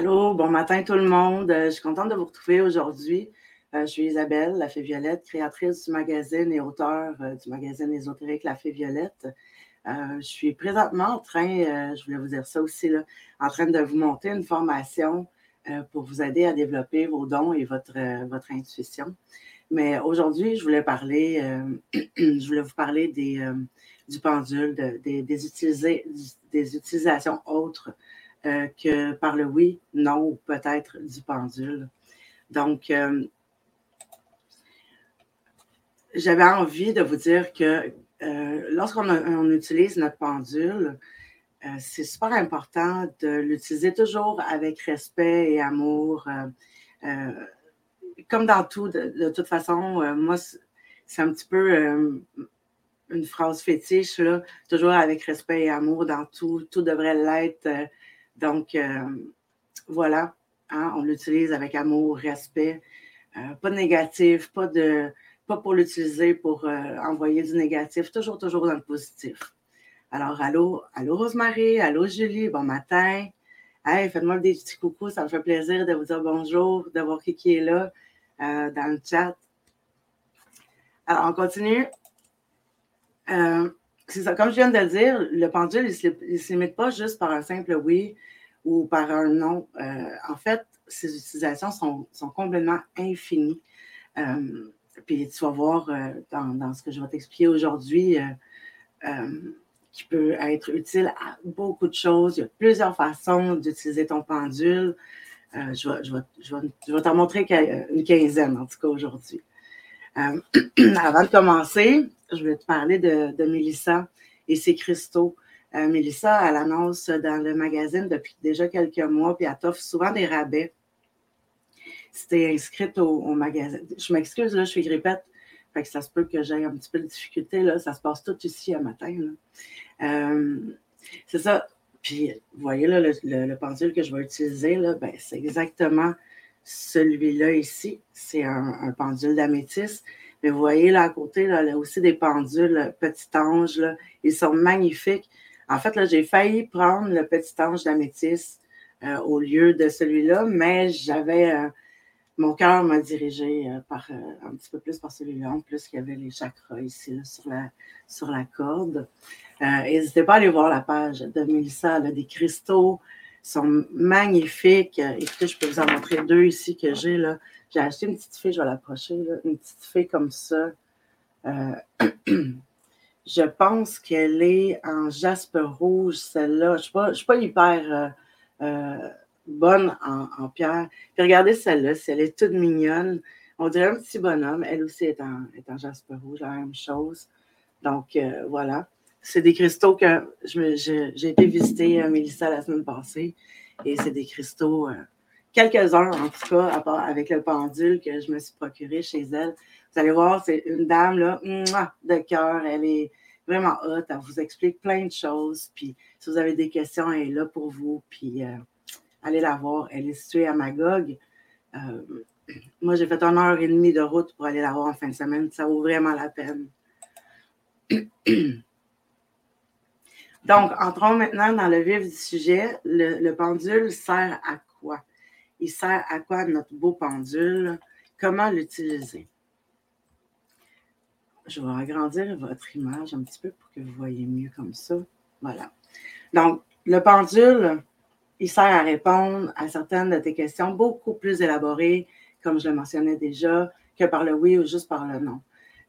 Allô, bon matin tout le monde. Euh, je suis contente de vous retrouver aujourd'hui. Euh, je suis Isabelle, la Fée Violette, créatrice du magazine et auteur euh, du magazine ésotérique La Fée Violette. je suis présentement en train, je voulais vous dire ça aussi, là, en train de vous monter une formation pour vous aider à développer vos dons et votre, votre intuition. Mais aujourd'hui, je voulais parler, je voulais vous parler des, du pendule, des, des utilisations autres euh, que par le oui, non peut-être du pendule. Donc, euh, j'avais envie de vous dire que euh, lorsqu'on utilise notre pendule, c'est super important de l'utiliser toujours avec respect et amour. comme dans tout, de, toute façon, moi, c'est un petit peu une phrase fétiche, toujours avec respect et amour dans tout. Tout devrait l'être donc, euh, voilà, hein, on l'utilise avec amour, respect, euh, pas de négatif, pas, de, pas pour l'utiliser pour euh, envoyer du négatif, toujours, toujours dans le positif. Alors, allô, allô Rosemary, allô Julie, bon matin. Hey, faites-moi des petits coucous, ça me fait plaisir de vous dire bonjour, de voir qui, qui est là dans le chat. Alors, on continue. Comme je viens de le dire, le pendule, il ne se limite pas juste par un simple oui ou par un nom. Euh, en fait, ces utilisations sont, complètement infinies. Euh, puis tu vas voir euh, dans, ce que je vais t'expliquer aujourd'hui qui peut être utile à beaucoup de choses. Il y a plusieurs façons d'utiliser ton pendule. je vais, je vais t'en montrer une quinzaine, en tout cas aujourd'hui. avant de commencer, je vais te parler de, Mélissa et ses cristaux. Euh, Mélissa, elle annonce dans le magazine depuis déjà quelques mois, puis elle t'offre souvent des rabais. Si tu es inscrite au, magazine. Je m'excuse, là, je suis grippette. Fait que ça se peut que j'aie un petit peu de difficulté. Là. Ça se passe tout ici à matin. Euh, c'est ça. Puis, vous voyez, là, le, pendule que je vais utiliser, ben, c'est exactement celui-là ici. C'est un, pendule d'améthyste. Mais vous voyez là à côté, là, a aussi des pendules Petit Ange. Là. Ils sont magnifiques. En fait, là, j'ai failli prendre le petit ange d'améthyste euh, au lieu de celui-là, mais j'avais. Euh, mon cœur m'a dirigé euh, par, un petit peu plus par celui-là, en plus qu'il y avait les chakras ici sur, la, sur la corde. N'hésitez pas à aller voir la page de Mélissa, des cristaux sont magnifiques. Écoutez, je peux vous en montrer deux ici que j'ai. là. J'ai acheté une petite fée, je vais l'approcher, une petite fée comme ça. Je pense qu'elle est en jaspe rouge, celle-là. Je ne suis, pas hyper euh, euh, bonne en, pierre. Puis regardez celle-là, elle est toute mignonne. On dirait un petit bonhomme. Elle aussi est en, est jaspe rouge, la même chose. Donc, euh, voilà. C'est des cristaux que j'ai été visiter Mélissa la semaine passée. Et c'est des cristaux, quelques-uns en tout cas, à part avec le pendule que je me suis procuré chez elle. Vous allez voir, c'est une dame là, de cœur. Elle est vraiment hot. Elle vous explique plein de choses. Puis si vous avez des questions, elle est là pour vous. Puis euh, allez la voir. Elle est située à Magog. Euh, moi, j'ai fait une heure et demie de route pour aller la voir en fin de semaine. Ça vaut vraiment la peine. Donc, entrons maintenant dans le vif du sujet. le pendule sert à quoi? Il sert à quoi notre beau pendule? Comment l'utiliser? Je vais agrandir votre image un petit peu pour que vous voyez mieux comme ça. Voilà. Donc, le pendule, il sert à répondre à certaines de tes questions beaucoup plus élaborées, comme je le mentionnais déjà, que par le oui ou juste par le non.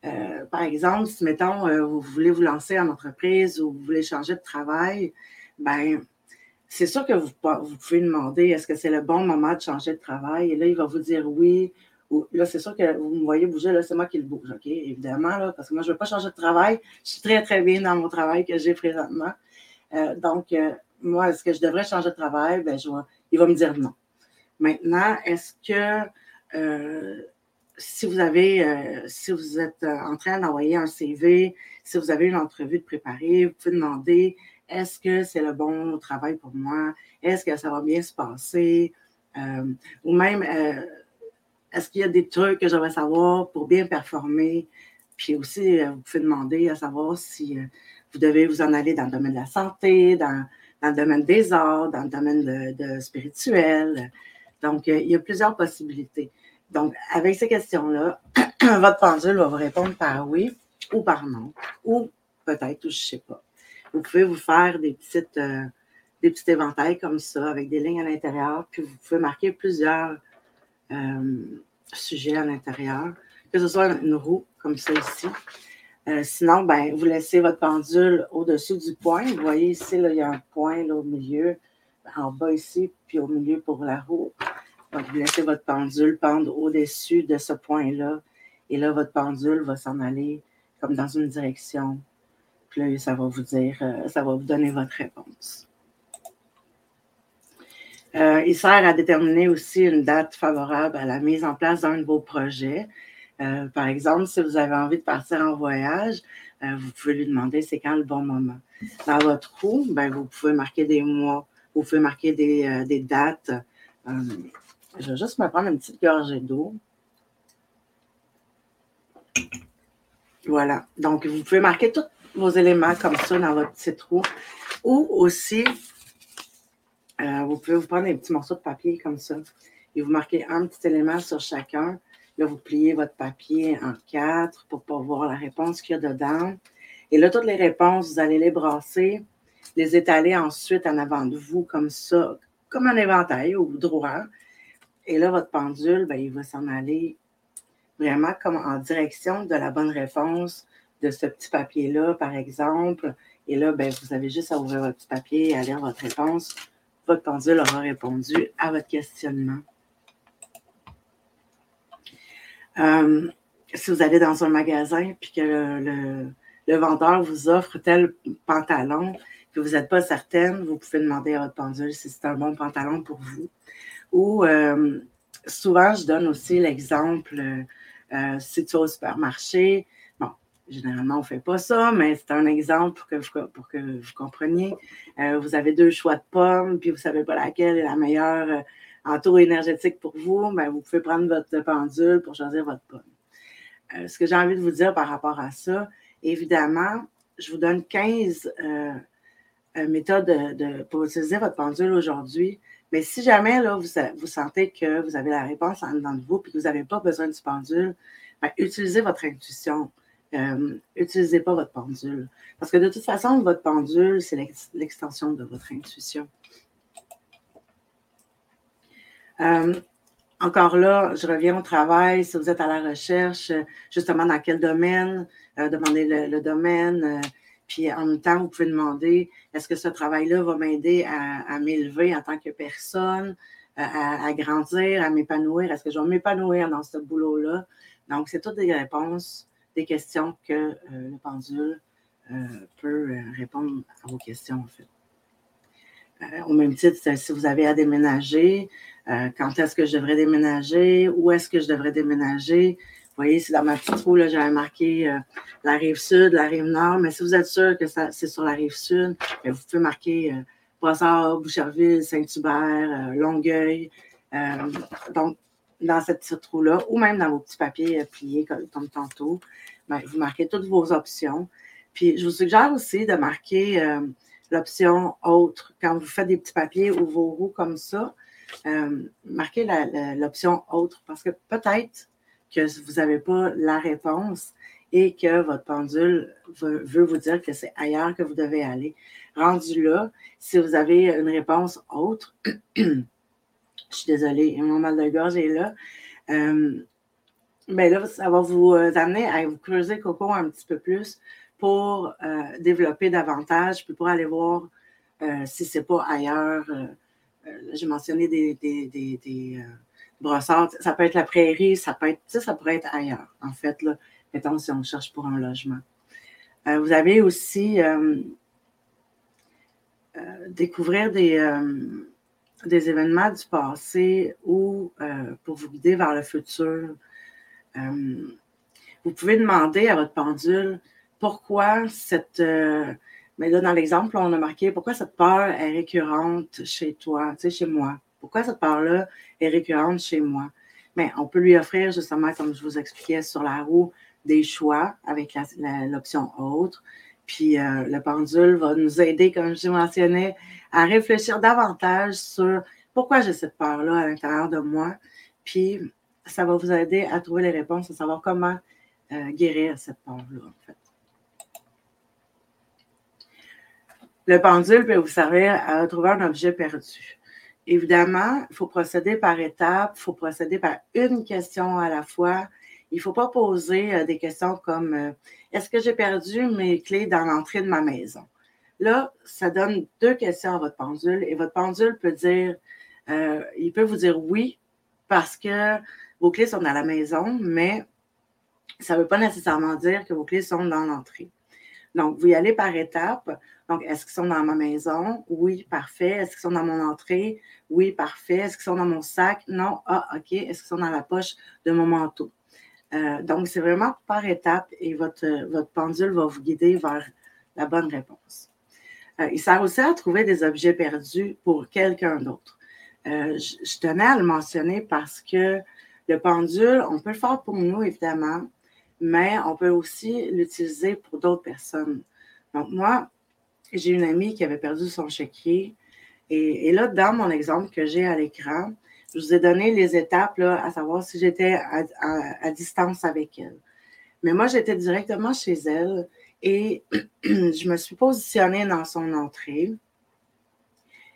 Euh, par exemple, si, mettons, euh, vous voulez vous lancer en entreprise ou vous voulez changer de travail, ben c'est sûr que vous, pouvez demander est-ce que c'est le bon moment de changer de travail? Et là, il va vous dire oui là, c'est sûr que vous me voyez bouger, là, c'est moi qui le bouge, OK? Évidemment, là, parce que moi, je ne veux pas changer de travail. Je suis très, très bien dans mon travail que j'ai présentement. Euh, donc, euh, moi, est-ce que je devrais changer de travail? Ben, je il va me dire non. Maintenant, est-ce que euh, si vous avez, si vous êtes en train d'envoyer un CV, si vous avez une entrevue de préparer, vous pouvez demander est-ce que c'est le bon travail pour moi? Est-ce que ça va bien se passer? ou même, est-ce qu'il y a des trucs que j'aimerais savoir pour bien performer? Puis aussi, euh, vous pouvez demander à savoir si euh, vous devez vous en aller dans le domaine de la santé, dans, le domaine des arts, dans le domaine spirituel. Donc, il y a plusieurs possibilités. Donc, avec ces questions-là, votre pendule va vous répondre par oui ou par non, ou peut-être, ou je ne sais pas. Vous pouvez vous faire des petites, euh, des petits éventails comme ça, avec des lignes à l'intérieur, puis vous pouvez marquer plusieurs euh, sujets à l'intérieur, que ce soit une roue comme ça ici. Euh, sinon, ben, vous laissez votre pendule au-dessus du point. Vous voyez ici, là, il y a un point au milieu, en bas ici, puis au milieu pour la roue. Vous laissez votre pendule pendre au-dessus de ce point-là. Et là, votre pendule va s'en aller comme dans une direction. Puis là, ça va vous dire, euh, ça va vous donner votre réponse. Euh, il sert à déterminer aussi une date favorable à la mise en place d'un de vos projets. Euh, par exemple, si vous avez envie de partir en voyage, vous pouvez lui demander c'est quand le bon moment. Dans votre roue, ben, vous pouvez marquer des mois, vous pouvez marquer des dates. Je vais juste me prendre une petite gorgée d'eau. Voilà. Donc, vous pouvez marquer tous vos éléments comme ça dans votre petit trou. Ou aussi, euh, vous pouvez vous prendre un petit morceau de papier comme ça et vous marquez un petit élément sur chacun. Là, vous pliez votre papier en quatre pour pouvoir voir la réponse qu'il y a dedans. Et là, toutes les réponses, vous allez les brasser, les étaler ensuite en avant de vous comme ça, comme un éventail au droit. Et là, votre pendule, ben, il va s'en aller vraiment comme en direction de la bonne réponse de ce petit papier-là, par exemple. Et là, ben, vous avez juste à ouvrir votre petit papier et à lire votre réponse. Votre pendule aura répondu à votre questionnement. Euh, si vous allez dans un magasin et que le, vendeur vous offre tel pantalon, que vous n'êtes pas certaine, vous pouvez demander à votre pendule si c'est un bon pantalon pour vous. Ou euh, souvent, je donne aussi l'exemple euh, si tu vas au supermarché, bon, généralement, on ne fait pas ça, mais c'est un exemple pour que vous, compreniez. Euh, vous avez deux choix de pommes, puis vous ne savez pas laquelle est la meilleure euh, en taux énergétique pour vous, ben, vous pouvez prendre votre pendule pour choisir votre pomme. ce que j'ai envie de vous dire par rapport à ça, évidemment, je vous donne 15 méthodes de, pour utiliser votre pendule aujourd'hui. Mais si jamais là, vous, vous, sentez que vous avez la réponse en dedans de vous et que vous n'avez pas besoin du pendule, ben, utilisez votre intuition. Euh, utilisez pas votre pendule. Parce que de toute façon, votre pendule, c'est l'extension de votre intuition. Euh, encore là, je reviens au travail. Si vous êtes à la recherche, justement, dans quel domaine, euh, demandez le domaine, puis en même temps, vous pouvez demander est-ce que ce travail-là va m'aider à, m'élever en tant que personne, à, grandir, à m'épanouir? Est-ce que je vais m'épanouir dans ce boulot-là? Donc, c'est toutes des réponses, des questions que euh, le pendule euh, peut euh, répondre à vos questions, en fait. au même titre, si vous avez à déménager, quand est-ce que je devrais déménager, où est-ce que je devrais déménager, voyez, c'est dans ma petite roue, j'avais marqué euh, la rive sud, la rive nord, mais si vous êtes sûr que c'est sur la rive sud, ben, vous pouvez marquer euh, Brossard, Boucherville, Saint-Hubert, euh, Longueuil. donc, dans cette petite roue-là, ou même dans vos petits papiers pliés comme, tantôt, ben, vous marquez toutes vos options. Puis, je vous suggère aussi de marquer l'option autre. Quand vous faites des petits papiers ou vos roues comme ça, marquez l'option autre parce que peut-être que vous n'avez pas la réponse et que votre pendule veut, vous dire que c'est ailleurs que vous devez aller. Rendu là, si vous avez une réponse autre, je suis désolée, mon mal de gorge est là. Euh, ben là, ça va vous euh, amener à vous creuser coco un petit peu plus pour euh, développer davantage, puis pour aller voir si ce n'est pas ailleurs. J'ai mentionné des brossard, ça peut être la prairie, ça peut être, ça pourrait être ailleurs, en fait, là, mettons si on cherche pour un logement. Euh, vous avez aussi euh, euh, découvrir des, des événements du passé ou pour vous guider vers le futur. vous pouvez demander à votre pendule pourquoi cette. mais là, dans l'exemple, on a marqué pourquoi cette peur est récurrente chez toi, tu sais, chez moi? Pourquoi cette part-là est récurrente chez moi? Mais on peut lui offrir, justement, comme je vous expliquais sur la roue, des choix avec l'option autre. Puis euh, le pendule va nous aider, comme je mentionnais, à réfléchir davantage sur pourquoi j'ai cette peur-là à l'intérieur de moi. Puis ça va vous aider à trouver les réponses, à savoir comment euh, guérir cette peur-là, en fait. Le pendule peut vous servir à retrouver un objet perdu. Évidemment, il faut procéder par étapes, il faut procéder par une question à la fois. Il ne faut pas poser euh, des questions comme euh, est-ce que j'ai perdu mes clés dans l'entrée de ma maison? Là, ça donne deux questions à votre pendule et votre pendule peut dire, euh, il peut vous dire oui parce que vos clés sont dans la maison, mais ça ne veut pas nécessairement dire que vos clés sont dans l'entrée. Donc, vous y allez par étapes. Donc, est-ce qu'ils sont dans ma maison? Oui, parfait. Est-ce qu'ils sont dans mon entrée? Oui, parfait. Est-ce qu'ils sont dans mon sac? Non. Ah, OK. Est-ce qu'ils sont dans la poche de mon manteau? Euh, donc, c'est vraiment par étapes et votre, votre pendule va vous guider vers la bonne réponse. Euh, il sert aussi à trouver des objets perdus pour quelqu'un d'autre. Euh, je, tenais à le mentionner parce que le pendule, on peut le faire pour nous, évidemment, mais on peut aussi l'utiliser pour d'autres personnes. Donc, moi, j'ai une amie qui avait perdu son chéquier. Et, là, dans mon exemple que j'ai à l'écran, je vous ai donné les étapes, là, à savoir si j'étais à, distance avec elle. Mais moi, j'étais directement chez elle et je me suis positionnée dans son entrée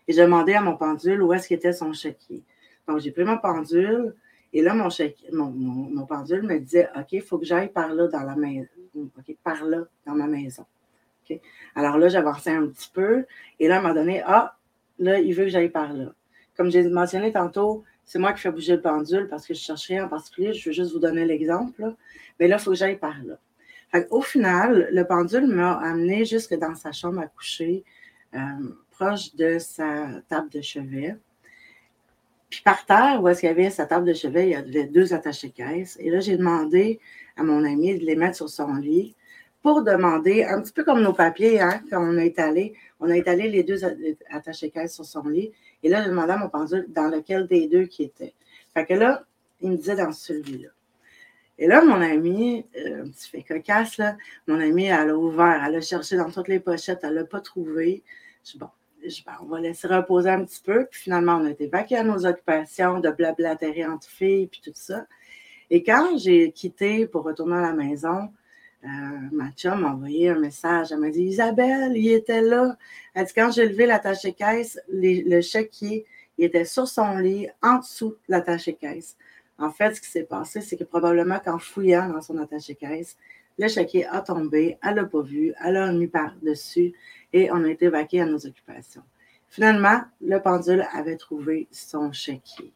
et j'ai demandé à mon pendule où est-ce qu'était son chéquier. Donc, j'ai pris mon pendule et là, mon, pendule me disait OK, il faut que j'aille par là dans la maison. OK, par là dans ma maison. Alors là, j'avançais un petit peu et là, à un moment donné, ah, là, il veut que j'aille par là. Comme j'ai mentionné tantôt, c'est moi qui fais bouger le pendule parce que je rien en particulier, je veux juste vous donner l'exemple. Mais là, il faut que j'aille par là. Au final, le pendule m'a amené jusque dans sa chambre à coucher, euh, proche de sa table de chevet. Puis par terre, où est-ce qu'il y avait sa table de chevet, il y avait deux attachés caisses. Et là, j'ai demandé à mon ami de les mettre sur son lit pour demander, un petit peu comme nos papiers, hein, quand on a étalé, on a étalé les deux attachés caisses sur son lit. Et là, j'ai demandé à mon pendule dans lequel des deux qui était. Fait que là, il me disait dans celui-là. Et là, mon ami, euh, un petit fait cocasse, là, mon ami, elle a ouvert, elle a cherché dans toutes les pochettes, elle ne l'a pas trouvé. Je dis, bon, ben, on va laisser reposer un petit peu. Puis finalement, on a été vaqués à nos occupations de blablatérer entre filles, puis tout ça. Et quand j'ai quitté pour retourner à la maison, euh, ma chum m'a envoyé un message. Elle m'a dit Isabelle, il était là. Elle dit Quand j'ai levé l'attaché caisse, le chéquier, il était sur son lit, en dessous de l'attaché caisse. En fait, ce qui s'est passé, c'est que probablement qu'en fouillant dans son attaché caisse, le chéquier a tombé, elle l'a pas vu, elle a mis par-dessus et on a été vaqués à nos occupations. Finalement, le pendule avait trouvé son chéquier.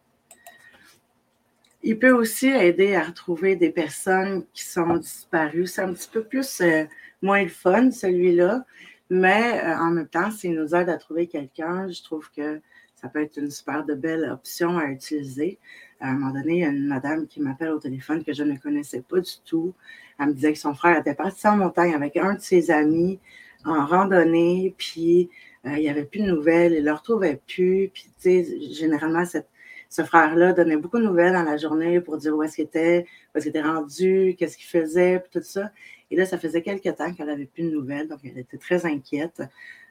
Il peut aussi aider à retrouver des personnes qui sont disparues. C'est un petit peu plus euh, moins le fun, celui-là, mais euh, en même temps, s'il nous aide à trouver quelqu'un, je trouve que ça peut être une super de belle option à utiliser. À un moment donné, il y a une madame qui m'appelle au téléphone que je ne connaissais pas du tout. Elle me disait que son frère était parti en montagne avec un de ses amis en randonnée, puis euh, il n'y avait plus de nouvelles, il ne le retrouvait plus. Puis, tu sais, généralement, ce frère-là donnait beaucoup de nouvelles dans la journée pour dire où est-ce qu'il était, où est-ce qu'il était rendu, qu'est-ce qu'il faisait, tout ça. Et là, ça faisait quelques temps qu'elle n'avait plus de nouvelles, donc elle était très inquiète.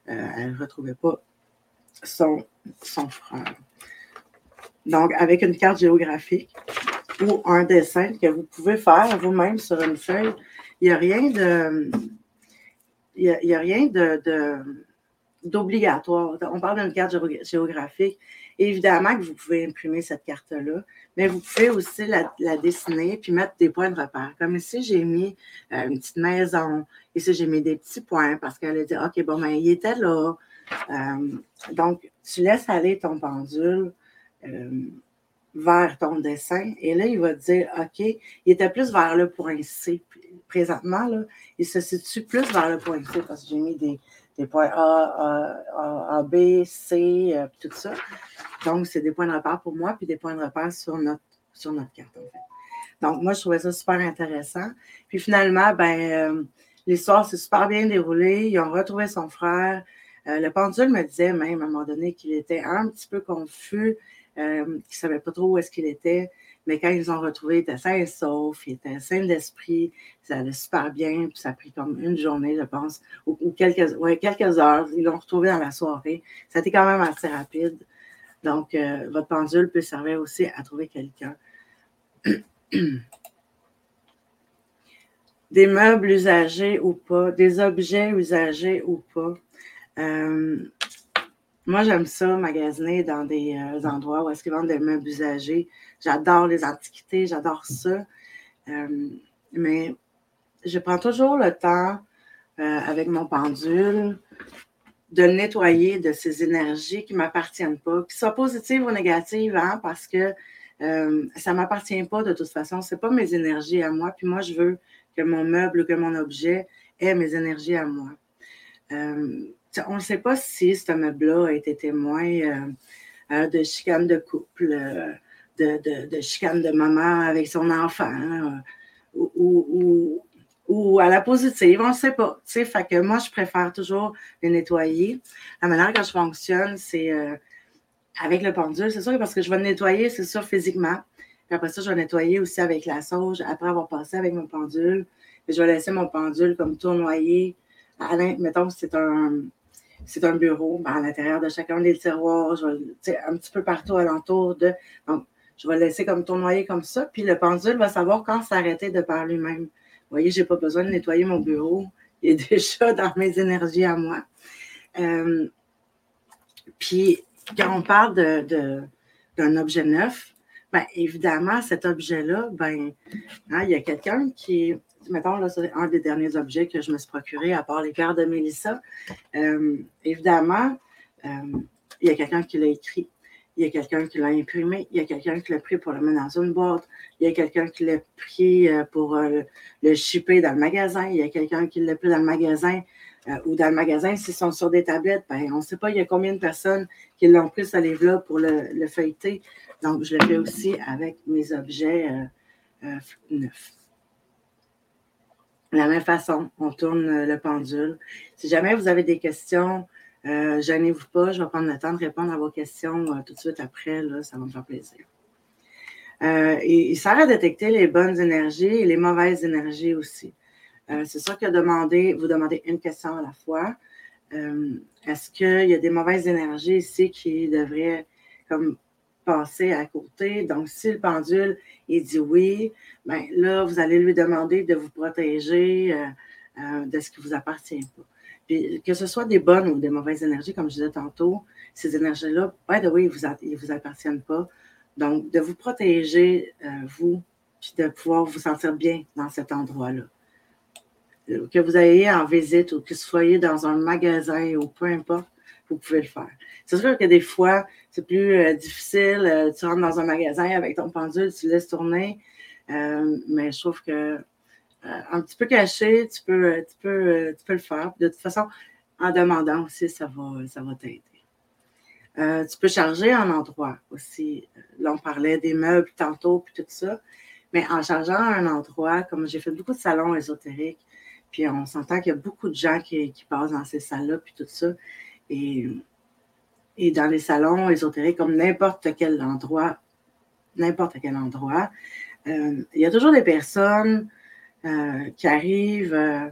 Euh, elle ne retrouvait pas son, son frère. Donc, avec une carte géographique ou un dessin que vous pouvez faire vous-même sur une feuille, il n'y a rien de. Il y a, rien de, d'obligatoire. On parle d'une carte géographique. Évidemment que vous pouvez imprimer cette carte-là, mais vous pouvez aussi la, dessiner puis mettre des points de repère. Comme ici, j'ai mis euh, une petite maison. Ici, j'ai mis des petits points parce qu'elle a dit OK, bon, ben, il était là. Euh, donc, tu laisses aller ton pendule euh, vers ton dessin et là, il va dire OK, il était plus vers le point C. Présentement, là, il se situe plus vers le point C parce que j'ai mis des, des points A, A, B, C, euh, tout ça. Donc, c'est des points de repère pour moi, puis des points de repère sur notre, sur notre carte, en fait. Donc, moi, je trouvais ça super intéressant. Puis finalement, ben, euh, l'histoire s'est super bien déroulée. Ils ont retrouvé son frère. Euh, le pendule me disait même à un moment donné qu'il était un petit peu confus, qu'il ne savait pas trop où est-ce qu'il était. Mais quand ils ont retrouvé, ils étaient sains et saufs, ils étaient sains d'esprit, ça allait super bien, puis ça a pris comme une journée, je pense, ou, quelques, ouais, quelques heures. Ils l'ont retrouvé dans la soirée. Ça a été quand même assez rapide. Donc, euh, votre pendule peut servir aussi à trouver quelqu'un. des meubles usagés ou pas, des objets usagés ou pas. Euh, moi, j'aime ça, magasiner dans des euh, endroits où est-ce qu'ils vendent des meubles usagés. J'adore les antiquités, j'adore ça. Euh, mais je prends toujours le temps euh, avec mon pendule de nettoyer de ces énergies qui ne m'appartiennent pas, qui soient positives ou négatives, hein, parce que ça ne m'appartient pas de toute façon. Ce n'est pas mes énergies à moi. Puis moi, je veux que mon meuble ou que mon objet ait mes énergies à moi on ne sait pas si ce meuble-là a été témoin euh, euh, de chicane de couple, euh, de, de, chicane de maman avec son enfant, ou, à la positive, on ne sait pas. Fait que moi, je préfère toujours les nettoyer. La manière quand je fonctionne, c'est avec le pendule, c'est sûr, parce que je vais le nettoyer, c'est sûr, physiquement. Puis après ça, je vais nettoyer aussi avec la sauge après avoir passé avec mon pendule. je vais laisser mon pendule comme tournoyer. mettons que c'est un, c'est un bureau. Ben, à l'intérieur de chacun des tiroirs, un petit peu partout alentour de. Donc, je vais le laisser comme tournoyer comme ça. Puis le pendule va savoir quand s'arrêter de par lui-même. Vous voyez, je n'ai pas besoin de nettoyer mon bureau. Il est déjà dans mes énergies à moi. Euh, puis, quand on parle de, d'un objet neuf, bien, évidemment, cet objet-là, ben, hein, il y a quelqu'un qui, mettons, là, c'est un des derniers objets que je me suis procuré, à part les cœurs de Mélissa. Euh, évidemment, euh, il y a quelqu'un qui l'a écrit, il y a quelqu'un qui l'a imprimé, il y a quelqu'un qui l'a pris pour le mettre dans une boîte, il y a quelqu'un qui l'a pris euh, pour le shipper dans le magasin, il y a quelqu'un qui l'a pris dans le magasin ou dans le magasin, s'ils sont sur des tablettes, ben, on ne sait pas il y a combien de personnes qui l'ont pris ce livre-là pour le, le, feuilleter. Donc, je le fais aussi avec mes objets neufs. La même façon, on tourne euh, le pendule. Si jamais vous avez des questions, euh, gênez-vous pas, je vais prendre le temps de répondre à vos questions euh, tout de suite après, là, ça va me faire plaisir. il sert à détecter les bonnes énergies et les mauvaises énergies aussi. c'est sûr que vous demandez une question à la fois. Est-ce qu'il y a des mauvaises énergies ici qui devraient comme passer à côté. Donc, si le pendule, il dit oui, bien là, vous allez lui demander de vous protéger euh, euh, de ce qui ne vous appartient pas. Puis, que ce soit des bonnes ou des mauvaises énergies, comme je disais tantôt, ces énergies-là, by the way, ne vous, appartiennent pas. Donc, de vous protéger, euh, vous, puis de pouvoir vous sentir bien dans cet endroit-là. Que vous ayez en visite ou que vous soyez dans un magasin ou peu importe, vous pouvez le faire. C'est sûr que des fois, c'est plus euh, difficile. Euh, tu rentres dans un magasin avec ton pendule, tu laisses tourner. Euh, mais je trouve que un petit peu caché, tu peux, tu peux, tu peux le faire. De toute façon, en demandant aussi, ça va, ça va t'aider. tu peux charger en endroit aussi. Là, on parlait des meubles tantôt, puis tout ça. Mais en chargeant un endroit, comme j'ai fait beaucoup de salons ésotériques, puis on s'entend qu'il y a beaucoup de gens qui, qui passent dans ces salles-là, puis tout ça. Et, dans les salons ésotériques, comme n'importe quel endroit, n'importe quel endroit, euh, il y a toujours des personnes euh, qui arrivent, euh,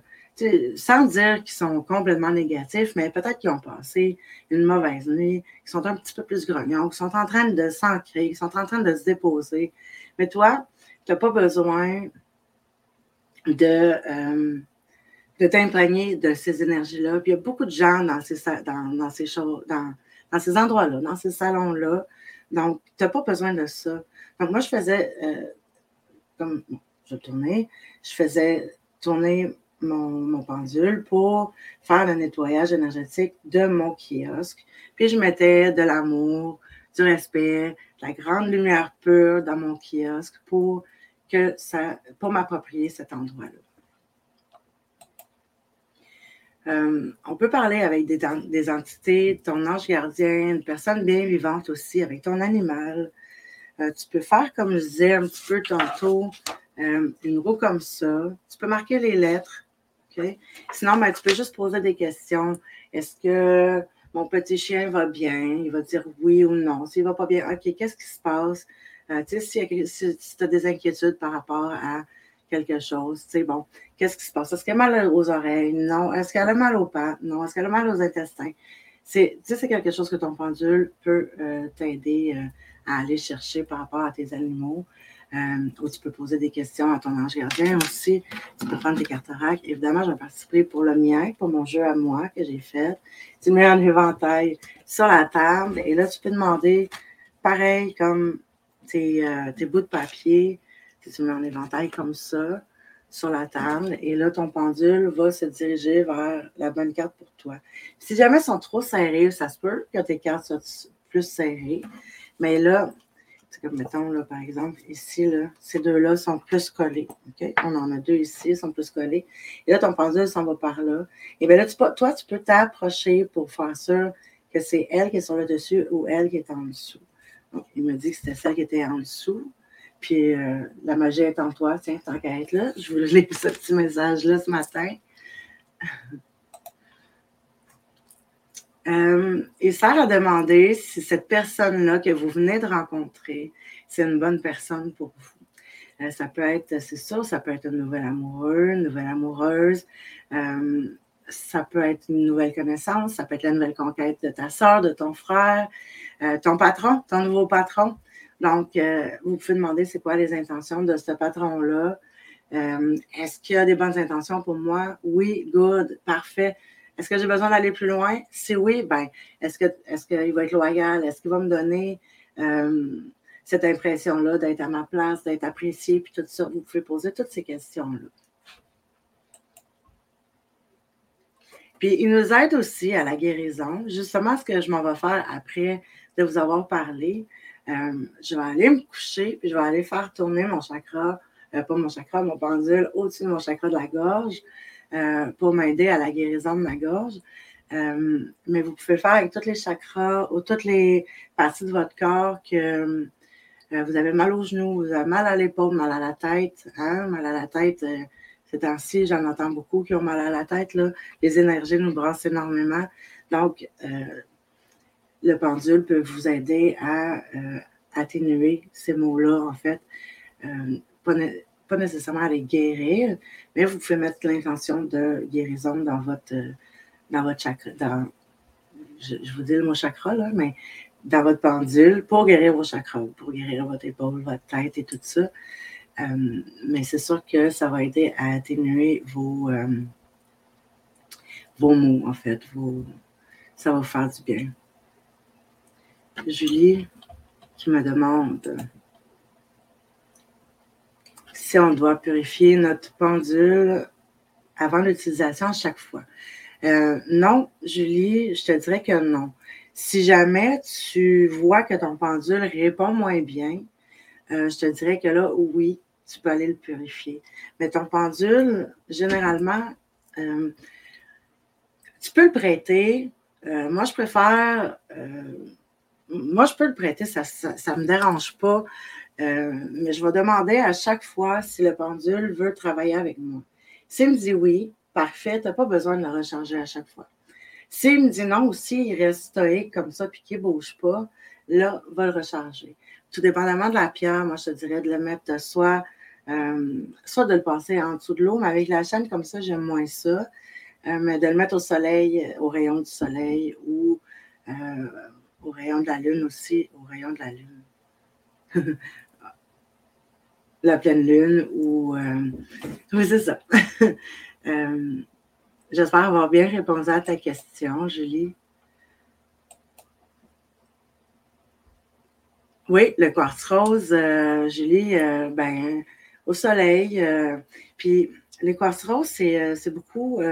sans dire qu'ils sont complètement négatifs, mais peut-être qu'ils ont passé une mauvaise nuit, qui sont un petit peu plus grognons, qui sont en train de s'ancrer, qui sont en train de se déposer. Mais toi, tu n'as pas besoin de de t'imprégner de ces énergies-là. Puis il y a beaucoup de gens dans ces, dans, dans ces, dans, dans ces endroits-là, dans ces salons-là. Donc, tu n'as pas besoin de ça. Donc, moi, je faisais, euh, comme je tournais, je faisais tourner mon, pendule pour faire le nettoyage énergétique de mon kiosque. Puis, je mettais de l'amour, du respect, de la grande lumière pure dans mon kiosque pour que ça, pour m'approprier cet endroit-là. Euh, on peut parler avec des, entités, ton ange gardien, une personne bien vivante aussi, avec ton animal. Euh, tu peux faire, comme je disais un petit peu tantôt, euh, une roue comme ça. Tu peux marquer les lettres. Sinon, ben, tu peux juste poser des questions. Est-ce que mon petit chien va bien? Il va dire oui ou non. S'il ne va pas bien, OK, qu'est-ce qui se passe? Euh, tu sais, si, tu as des inquiétudes par rapport à quelque chose, tu sais, bon, qu'est-ce qui se passe? Est-ce qu'elle a mal aux oreilles? Non. Est-ce qu'elle a mal aux pattes? Non. Est-ce qu'elle a mal aux intestins? C'est, tu sais, c'est quelque chose que ton pendule peut euh, t'aider euh, à aller chercher par rapport à tes animaux. Euh, ou tu peux poser des questions à ton ange gardien aussi. Tu peux prendre tes cartes oracles. Évidemment, je vais participer pour le mien, pour mon jeu à moi que j'ai fait. Tu mets un éventail sur la table et là, tu peux demander, pareil comme tes, tes bouts de papier, tu mets un éventail comme ça sur la table et là, ton pendule va se diriger vers la bonne carte pour toi. Si jamais elles sont trop serrées, ça se peut que tes cartes soient plus serrées. Mais là, c'est comme, mettons, là, par exemple, ici, là, ces deux-là sont plus collés. On en a deux ici, ils sont plus collés. Et là, ton pendule s'en va par là. Et bien là, tu, toi, tu peux t'approcher pour faire sûr que c'est elle qui est sur le dessus ou elle qui est en dessous. Donc, il me dit que c'était celle qui était en dessous. Puis euh, la magie est en toi. Tiens, tant qu'à là, je voulais ce petit message-là ce matin. Euh, et Sarah a demandé si cette personne-là que vous venez de rencontrer, c'est une bonne personne pour vous. Euh, ça peut être, c'est sûr, ça peut être un nouvel amoureux, une nouvelle amoureuse. Euh, ça peut être une nouvelle connaissance, ça peut être la nouvelle conquête de ta soeur, de ton frère, ton patron, ton nouveau patron. Donc, vous pouvez demander c'est quoi les intentions de ce patron-là. Est-ce qu'il a des bonnes intentions pour moi? Oui, good, parfait. Est-ce que j'ai besoin d'aller plus loin? Si oui, ben, est-ce qu'il est qu'il va être loyal? Est-ce qu'il va me donner euh, cette impression-là d'être à ma place, d'être apprécié, puis tout ça? Vous pouvez poser toutes ces questions-là. Puis il nous aide aussi à la guérison. Justement, ce que je m'en vais faire après de vous avoir parlé, euh, je vais aller me coucher, puis je vais aller faire tourner mon chakra, euh, pas mon chakra, mon pendule au-dessus de mon chakra de la gorge. Euh, pour m'aider à la guérison de ma gorge. Mais vous pouvez faire avec tous les chakras ou toutes les parties de votre corps que vous avez mal aux genoux, vous avez mal à l'épaule, mal à la tête. Hein? Mal à la tête, ces temps-ci, j'en entends beaucoup qui ont mal à la tête. Là. Les énergies nous brassent énormément. Donc, le pendule peut vous aider à atténuer ces mots-là, en fait pas nécessairement à les guérir, mais vous pouvez mettre l'intention de guérison dans votre, dans votre chakra, je, vous dis le mot chakra, là, mais dans votre pendule pour guérir vos chakras, pour guérir votre épaule, votre tête et tout ça. Euh, mais c'est sûr que ça va aider à atténuer vos, euh, vos mots, en fait. Ça va vous faire du bien. Julie qui me demande si on doit purifier notre pendule avant l'utilisation à chaque fois. Euh, non, Julie, je te dirais que non. Si jamais tu vois que ton pendule répond moins bien, euh, je te dirais que là, oui, tu peux aller le purifier. Mais ton pendule, généralement, euh, tu peux le prêter. moi, je préfère. Moi, je peux le prêter, ça ne me dérange pas. Euh, mais je vais demander à chaque fois si le pendule veut travailler avec moi. S'il me dit oui, parfait, tu n'as pas besoin de le recharger à chaque fois. S'il me dit non aussi, il reste stoïque comme ça, puis qu'il ne bouge pas, là, va le recharger. Tout dépendamment de la pierre, moi, je te dirais de le mettre soit, euh, soit de le passer en dessous de l'eau, mais avec la chaîne comme ça, j'aime moins ça. Euh, mais de le mettre au soleil, au rayon du soleil ou au rayon de la lune aussi, au rayon de la lune. la pleine lune ou. Euh, oui, c'est ça. Euh, j'espère avoir bien répondu à ta question, Julie. Oui, le quartz rose, euh, Julie, ben, au soleil. puis le quartz rose, c'est beaucoup,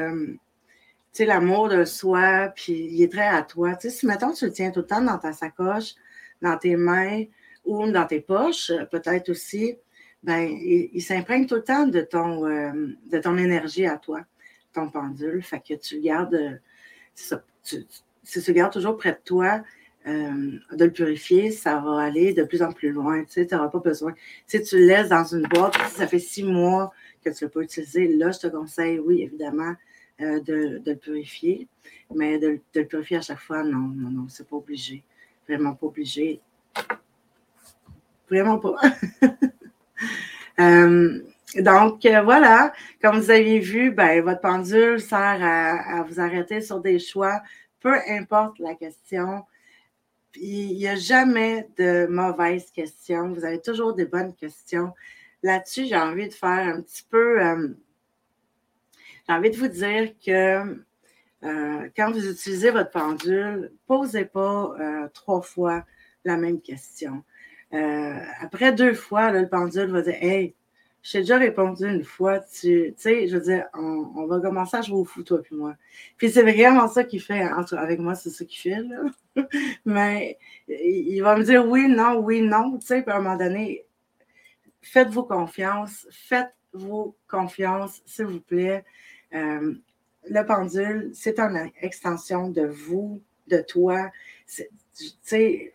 sais, l'amour de soi, puis il est très à toi. Tu si, mettons, tu le tiens tout le temps dans ta sacoche, dans tes mains ou dans tes poches, peut-être aussi, ben, il, s'imprègne tout le temps de ton, euh, de ton énergie à toi, ton pendule. Fait que tu le gardes, tu, si tu le gardes toujours près de toi, euh, de le purifier, ça va aller de plus en plus loin. Tu n'auras pas besoin. Si tu le laisses dans une boîte, ça fait six mois que tu ne l'as pas utilisé, là, je te conseille, oui, évidemment, de, le purifier. Mais de, le purifier à chaque fois, non, non, non, c'est pas obligé. Vraiment pas obligé. Vraiment pas. donc, voilà, comme vous avez vu, ben, votre pendule sert à, vous arrêter sur des choix, peu importe la question. il n'y a jamais de mauvaises questions. Vous avez toujours des bonnes questions. Là-dessus, j'ai envie de faire un petit peu. J'ai envie de vous dire que euh, quand vous utilisez votre pendule, posez pas euh, trois fois la même question. Euh, après deux fois, le pendule va dire Hey, je t'ai déjà répondu une fois, tu sais, je veux dire, on, va commencer à jouer au foot, toi puis moi. Puis c'est vraiment ça qu'il fait, avec moi, c'est ça qu'il fait. Mais il va me dire oui, non, oui, non, tu sais, puis à un moment donné, faites-vous confiance, faites-vous confiance, s'il vous plaît le pendule, c'est une extension de vous, de toi. Tu sais,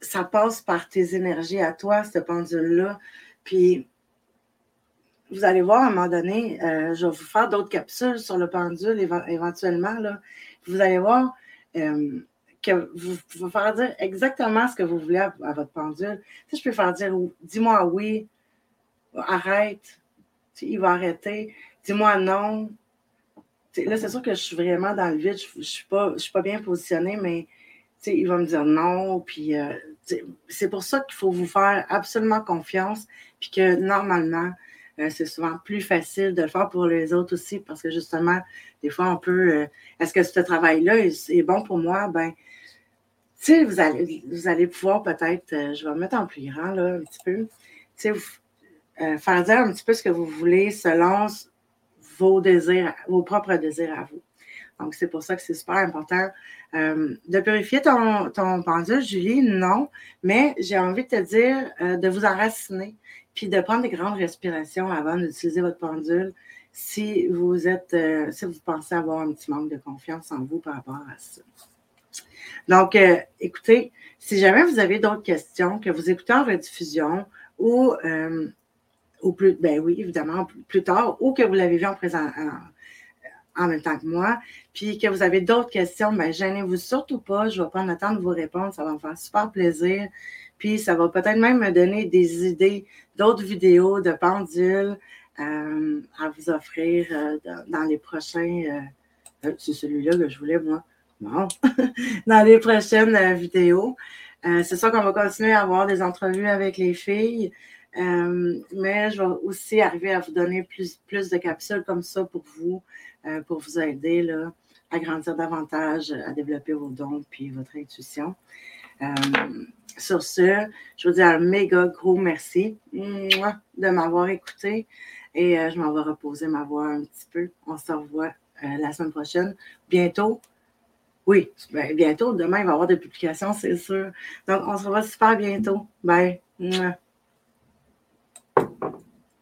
ça passe par tes énergies à toi, ce pendule-là. Puis, vous allez voir à un moment donné, euh, je vais vous faire d'autres capsules sur le pendule éventuellement. Là. Vous allez voir euh, que vous pouvez faire dire exactement ce que vous voulez à, votre pendule. Si je peux faire dire dis-moi oui, arrête, il va arrêter. Dis-moi non, là, c'est sûr que je suis vraiment dans le vide, je ne suis, pas, bien positionnée, mais il va me dire non. Puis euh, c'est pour ça qu'il faut vous faire absolument confiance, puis que normalement, euh, c'est souvent plus facile de le faire pour les autres aussi, parce que justement, des fois, on peut. Euh, est-ce que ce travail-là est, bon pour moi? Ben, tu vous allez, vous allez pouvoir peut-être, je vais me mettre en plus grand, là, un petit peu, tu sais, faire dire un petit peu ce que vous voulez selon vos désirs, vos propres désirs à vous. Donc, c'est pour ça que c'est super important euh, de purifier ton, pendule, Julie. Non, mais j'ai envie de te dire euh, de vous enraciner, puis de prendre des grandes respirations avant d'utiliser votre pendule si vous êtes, euh, si vous pensez avoir un petit manque de confiance en vous par rapport à ça. Donc, écoutez, si jamais vous avez d'autres questions, que vous écoutez en rediffusion ou ou plus, ben oui, évidemment, plus tard, ou que vous l'avez vu en présent, en, même temps que moi, puis que vous avez d'autres questions, ben gênez-vous surtout pas. Je vais prendre le temps de vous répondre. Ça va me faire super plaisir. Puis ça va peut-être même me donner des idées d'autres vidéos de pendules euh, à vous offrir euh, dans, les prochains. Euh, c'est celui-là que je voulais, moi. Non. dans les prochaines vidéos. c'est ça qu'on va continuer à avoir des entrevues avec les filles. Euh, mais je vais aussi arriver à vous donner plus, de capsules comme ça pour vous, euh, pour vous aider là, à grandir davantage, à développer vos dons puis votre intuition. Euh, sur ce, je vous dis un méga gros merci de m'avoir écouté et je m'en vais reposer ma voix un petit peu. On se revoit la semaine prochaine. Bientôt. Oui, ben, bientôt. Demain, il va y avoir des publications, c'est sûr. Donc, on se revoit super bientôt. Bye.